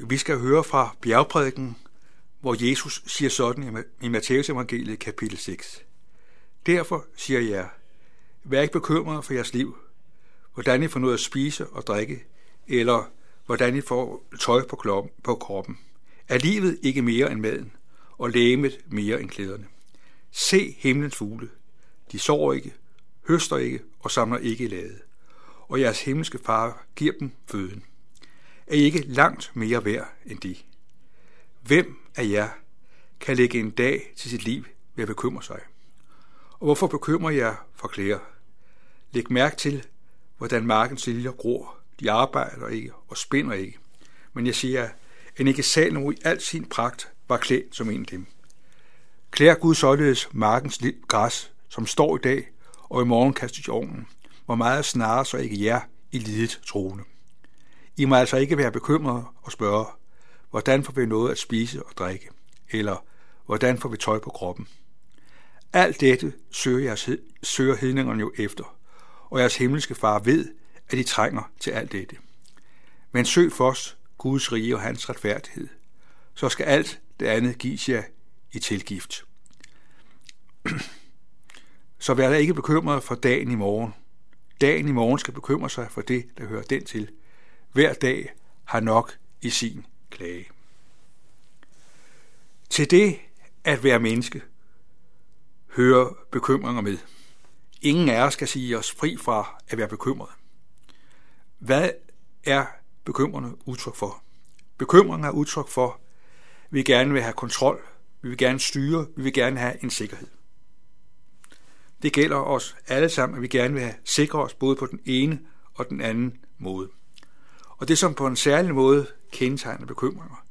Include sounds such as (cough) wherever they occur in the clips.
Vi skal høre fra bjergprædiken, hvor Jesus siger sådan i Matteus evangeliet kapitel 6. Derfor siger jeg, vær ikke bekymret for jeres liv, hvordan I får noget at spise og drikke, eller hvordan I får tøj på kroppen. Er livet ikke mere end maden, og lægemet mere end klæderne? Se himlens fugle. De sover ikke, høster ikke og samler ikke i lade. Og jeres himmelske far giver dem føden. Er I ikke langt mere værd end de? Hvem af jer kan lægge en dag til sit liv ved at bekymre sig? Og hvorfor bekymrer jeg for klæder? Læg mærke til, hvordan markens liljer gror. De arbejder ikke og spinder ikke. Men jeg siger, at ikke Salomo i al sin pragt var klædt som en af dem. Klær Gud således markens græs, som står i dag og i morgen kastes i ovnen, hvor meget snarere så ikke jer i lidet troende. I må altså ikke være bekymrede og spørge, hvordan får vi noget at spise og drikke, eller hvordan får vi tøj på kroppen. Alt dette søger, jeres, søger hedningerne jo efter, og jeres himmelske far ved, at I trænger til alt dette. Men søg først Guds rige og hans retfærdighed, så skal alt det andet gives jer i tilgift. (clears throat) Så vær da ikke bekymret for dagen i morgen. Dagen i morgen skal bekymre sig for det, der hører den til. Hver dag har nok i sin klage. Til det at være menneske hører bekymringer med. Ingen af os skal sige os fri fra at være bekymret. Hvad er bekymrende udtryk for? Bekymring er udtryk for, at vi gerne vil have kontrol, vi vil gerne styre, vi vil gerne have en sikkerhed. Det gælder os alle sammen, at vi gerne vil have sikre os både på den ene og den anden måde. Og det, som på en særlig måde kendetegner bekymringer,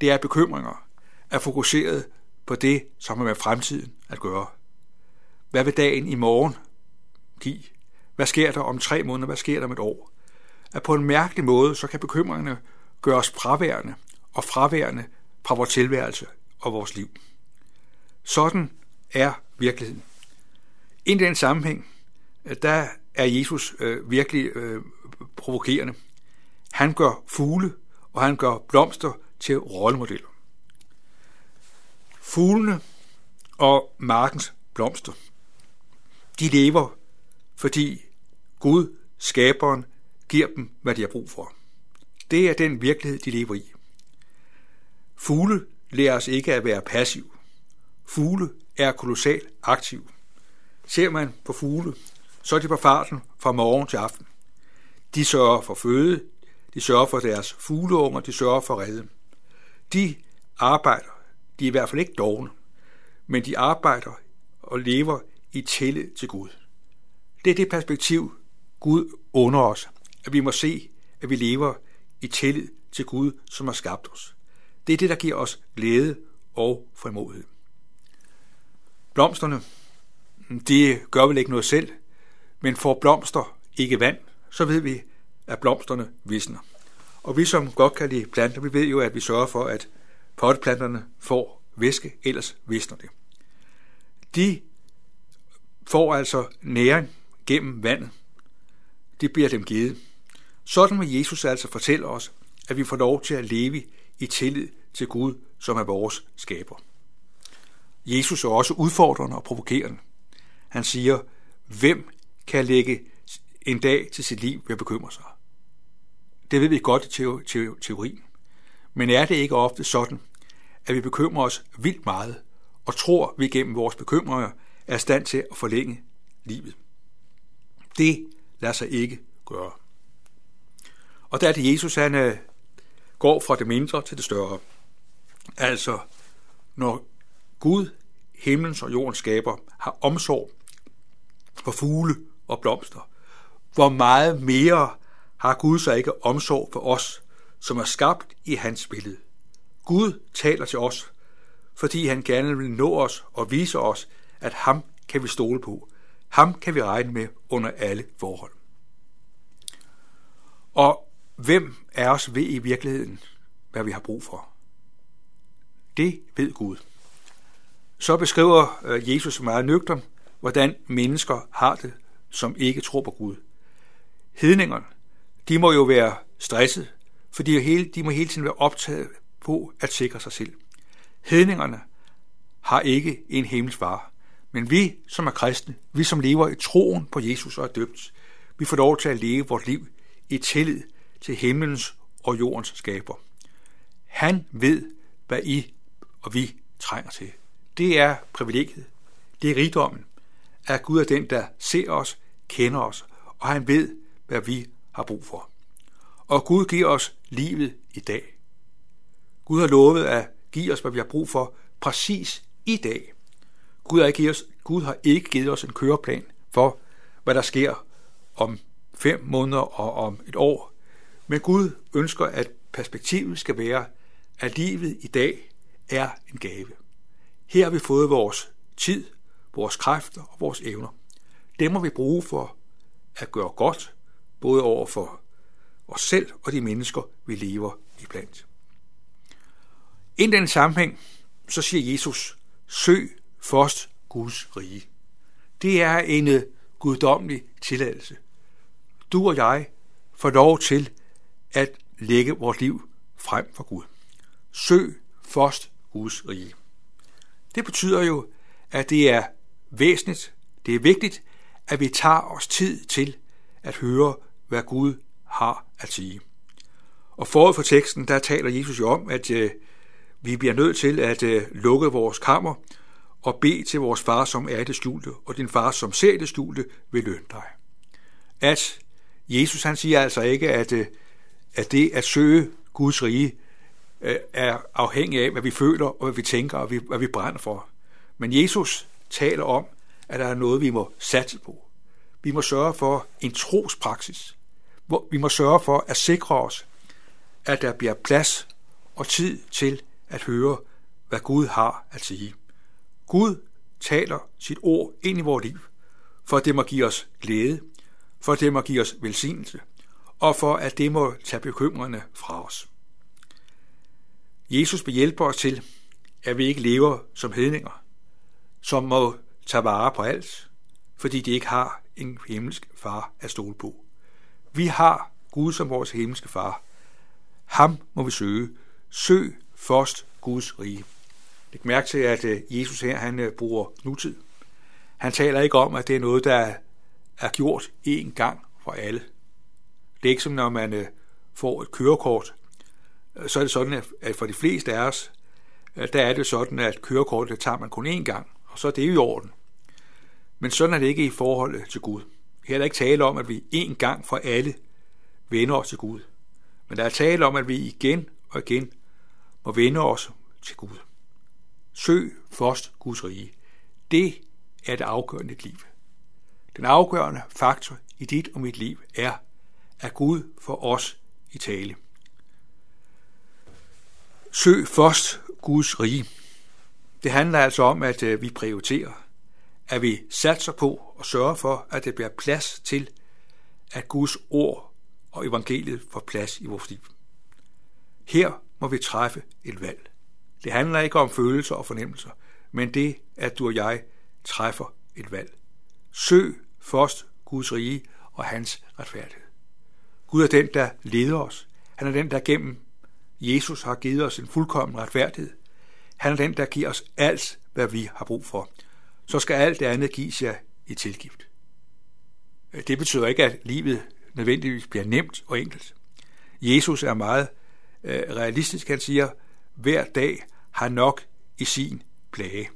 det er, at bekymringer er fokuseret på det, som har med fremtiden at gøre. Hvad vil dagen i morgen give? Hvad sker der om tre måneder? Hvad sker der om et år? At på en mærkelig måde, så kan bekymringerne gøre os fraværende og fraværende fra vores tilværelse og vores liv. Sådan er virkeligheden. I den sammenhæng, øh, der er Jesus øh, virkelig øh, provokerende. Han gør fugle, og han gør blomster til rollemodeller. Fuglene og markens blomster, de lever, fordi Gud, skaberen, giver dem, hvad de har brug for. Det er den virkelighed, de lever i. Fugle lærer os ikke at være passiv. Fugle er kolossalt aktiv. Ser man på fugle, så er de på farten fra morgen til aften. De sørger for føde, de sørger for deres fugleunger, de sørger for redde. De arbejder, de er i hvert fald ikke dogne, men de arbejder og lever i tillid til Gud. Det er det perspektiv, Gud under os, at vi må se, at vi lever i tillid til Gud, som har skabt os. Det er det, der giver os glæde og frimodighed. Blomsterne, de gør vel ikke noget selv, men får blomster ikke vand, så ved vi, at blomsterne visner. Og vi som godt kan lide planter, vi ved jo, at vi sørger for, at potteplanterne får væske, ellers visner det. De får altså næring gennem vandet. Det bliver dem givet. Sådan vil Jesus altså fortælle os, at vi får lov til at leve i tillid til Gud, som er vores skaber. Jesus er også udfordrende og provokerende. Han siger, hvem kan lægge en dag til sit liv ved at bekymre sig? Det ved vi godt i teorien. Men er det ikke ofte sådan, at vi bekymrer os vildt meget, og tror, vi gennem vores bekymringer er i stand til at forlænge livet? Det lader sig ikke gøre. Og der er det Jesus, han øh, går fra det mindre til det større. Altså, når Gud, himlens og jordens skaber, har omsorg for fugle og blomster, hvor meget mere har Gud så ikke omsorg for os, som er skabt i hans billede. Gud taler til os, fordi han gerne vil nå os og vise os, at ham kan vi stole på. Ham kan vi regne med under alle forhold. Og hvem er os ved i virkeligheden, hvad vi har brug for? Det ved Gud. Så beskriver øh, Jesus meget nøgtern, hvordan mennesker har det, som ikke tror på Gud. Hedningerne, de må jo være stresset, for de, hele, de må hele tiden være optaget på at sikre sig selv. Hedningerne har ikke en himmelsk far, men vi, som er kristne, vi som lever i troen på Jesus og er døbt, vi får lov til at leve vores liv i tillid til himlens og jordens skaber. Han ved, hvad I og vi trænger til. Det er privilegiet. Det er rigdommen. At Gud er den, der ser os, kender os, og han ved, hvad vi har brug for. Og Gud giver os livet i dag. Gud har lovet at give os, hvad vi har brug for, præcis i dag. Gud har ikke givet os, Gud har ikke givet os en køreplan for, hvad der sker om fem måneder og om et år. Men Gud ønsker, at perspektivet skal være, at livet i dag er en gave. Her har vi fået vores tid, vores kræfter og vores evner. Dem må vi bruge for at gøre godt, både over for os selv og de mennesker, vi lever iblandt. I den sammenhæng, så siger Jesus, søg først Guds rige. Det er en øh, guddommelig tilladelse. Du og jeg får lov til at lægge vores liv frem for Gud. Søg først Guds rige. Det betyder jo, at det er væsentligt, det er vigtigt, at vi tager os tid til at høre, hvad Gud har at sige. Og forud for teksten, der taler Jesus jo om, at øh, vi bliver nødt til at øh, lukke vores kammer og bede til vores far, som er det skjulte, og din far, som ser det skjulte, vil lønne dig. At Jesus han siger altså ikke, at, øh, at det at søge Guds rige øh, er afhængig af, hvad vi føler og hvad vi tænker og hvad vi brænder for. Men Jesus taler om, at der er noget, vi må satse på. Vi må sørge for en trospraksis. Vi må sørge for at sikre os, at der bliver plads og tid til at høre, hvad Gud har at sige. Gud taler sit ord ind i vores liv, for at det må give os glæde, for at det må give os velsignelse, og for at det må tage bekymrende fra os. Jesus vil hjælpe os til, at vi ikke lever som hedninger, som må tage vare på alt, fordi de ikke har en himmelsk far at stole på. Vi har Gud som vores himmelske far. Ham må vi søge. Søg først Guds rige. Læg mærke til, at øh, Jesus her han øh, bruger nutid. Han taler ikke om, at det er noget, der er gjort én gang for alle. Det er ikke som, når man øh, får et kørekort, så er det sådan, at for de fleste af os, der er det sådan, at kørekortet tager man kun én gang, og så er det jo i orden. Men sådan er det ikke i forhold til Gud. Her er der ikke tale om, at vi en gang for alle vender os til Gud. Men der er tale om, at vi igen og igen må vende os til Gud. Søg først Guds rige. Det er det afgørende liv. Den afgørende faktor i dit og mit liv er, at Gud for os i tale. Søg først Guds rige. Det handler altså om, at øh, vi prioriterer, at vi satser på og sørge for, at det bliver plads til, at Guds ord og evangeliet får plads i vores liv. Her må vi træffe et valg. Det handler ikke om følelser og fornemmelser, men det, at du og jeg træffer et valg. Søg først Guds rige og hans retfærdighed. Gud er den, der leder os. Han er den, der gennem Jesus har givet os en fuldkommen retfærdighed. Han er den, der giver os alt, hvad vi har brug for. Så skal alt det andet gives jer i tilgift. Øh, det betyder ikke, at livet nødvendigvis bliver nemt og enkelt. Jesus er meget øh, realistisk. Han siger, hver dag har nok i sin plage.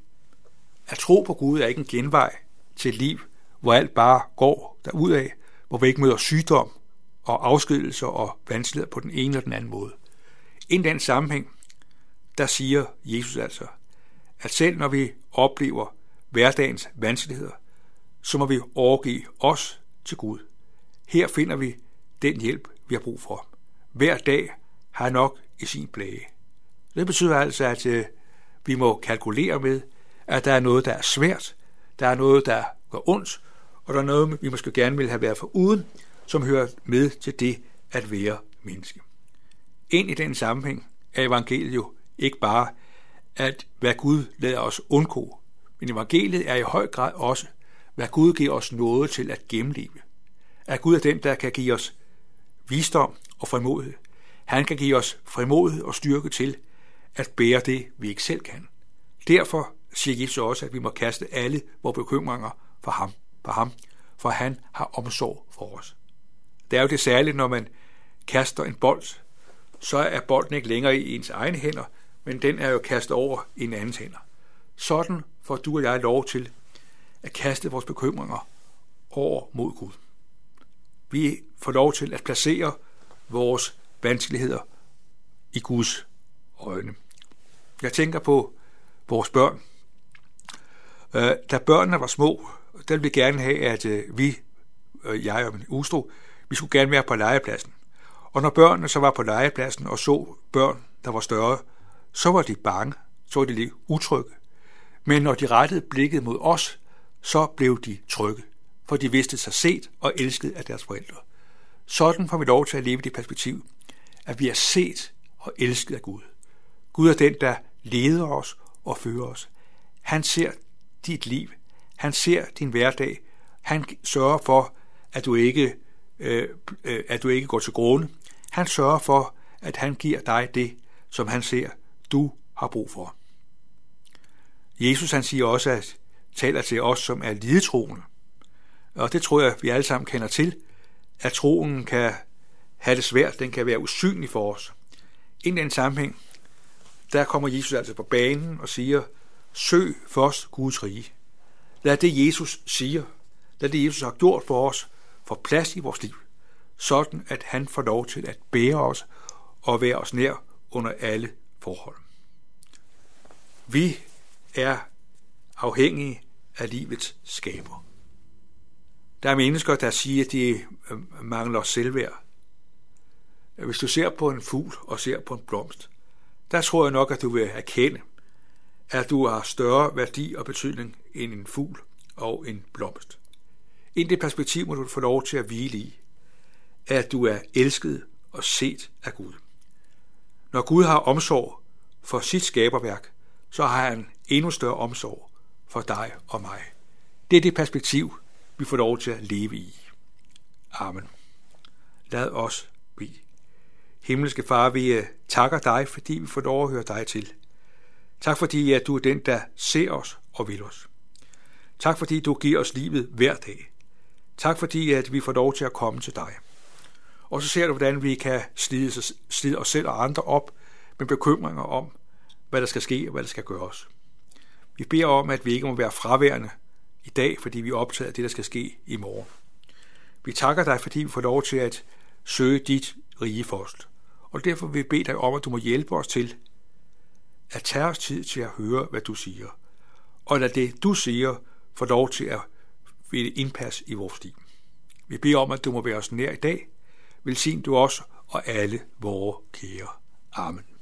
At tro på Gud er ikke en genvej til et liv, hvor alt bare går derudad, hvor vi ikke møder sygdom og afskedelser og vanskeligheder på den ene eller den anden måde. I den sammenhæng, der siger Jesus altså, at selv når vi oplever hverdagens vanskeligheder, så må vi overgive os til Gud. Her finder vi den hjælp, vi har brug for. Hver dag har nok i sin plage. Det betyder altså, at øh, vi må kalkulere med, at der er noget, der er svært, der er noget, der går ondt, og der er noget, vi måske gerne vil have været for uden, som hører med til det at være menneske. Ind i den sammenhæng er evangeliet jo ikke bare, at hvad Gud lader os undgå, men evangeliet er i høj grad også, hvad Gud giver os noget til at gennemleve. At Gud er den, der kan give os visdom og frimodighed. Han kan give os frimodighed og styrke til at bære det, vi ikke selv kan. Derfor siger Jesus også, at vi må kaste alle vores bekymringer for ham, på ham, for han har omsorg for os. Det er jo det særlige, når man kaster en bold, så er bolden ikke længere i ens egne hænder, men den er jo kastet over i en andens hænder. Sådan får du og jeg lov til at kaste vores bekymringer over mod Gud. Vi får lov til at placere vores vanskeligheder i Guds øjne. Jeg tænker på vores børn. Øh, da børnene var små, der ville vi gerne have, at øh, vi, øh, jeg og min ustro, vi skulle gerne være på legepladsen. Og når børnene så var på legepladsen og så børn, der var større, så var de bange, så var de lidt utrygge. Men når de rettede blikket mod os, så blev de trygge, for de vidste sig set og elsket af deres forældre. Sådan får vi lov til at leve det perspektiv, at vi er set og elsket af Gud. Gud er den, der leder os og fører os. Han ser dit liv. Han ser din hverdag. Han sørger for, at du ikke, øh, øh, at du ikke går til grunde. Han sørger for, at han giver dig det, som han ser, du har brug for. Jesus han siger også, at taler til os, som er lidetroende. Og det tror jeg, vi alle sammen kender til, at troen kan have det svært, den kan være usynlig for os. I den sammenhæng, der kommer Jesus altså på banen og siger, søg først Guds rige. Lad det, Jesus siger, lad det, Jesus har gjort for os, få plads i vores liv, sådan at han får lov til at bære os og være os nær under alle forhold. Vi er afhængige af livets skaber. Der er mennesker, der siger, at de øh, mangler selvværd. Hvis du ser på en fugl og ser på en blomst, der tror jeg nok, at du vil erkende, at du har større værdi og betydning end en fugl og en blomst. I det perspektiv må du få lov til at hvile i, at du er elsket og set af Gud. Når Gud har omsorg for sit skaberværk, så har han endnu større omsorg for dig og mig. Det er det perspektiv, vi får lov til at leve i. Amen. Lad os bede. Himmelske Far, vi øh, takker dig, fordi vi får lov at høre dig til. Tak fordi, at du er den, der ser os og vil os. Tak fordi, du giver os livet hver dag. Tak fordi, at vi får lov til at komme til dig. Og så ser du, hvordan vi kan slide, slide os selv og andre op med bekymringer om, hvad der skal ske og hvad der skal gøres. Vi beder om, at vi ikke må være fraværende i dag, fordi vi optager det, der skal ske i morgen. Vi takker dig, fordi vi får lov til at søge dit rige først. Og derfor vil vi bede dig om, at du må hjælpe os til at tage os tid til at høre, hvad du siger. Og lad det, du siger, få lov til at finde indpas i vores liv. Vi beder om, at du må være os nær i dag. Velsign du os og alle vores kære. Amen.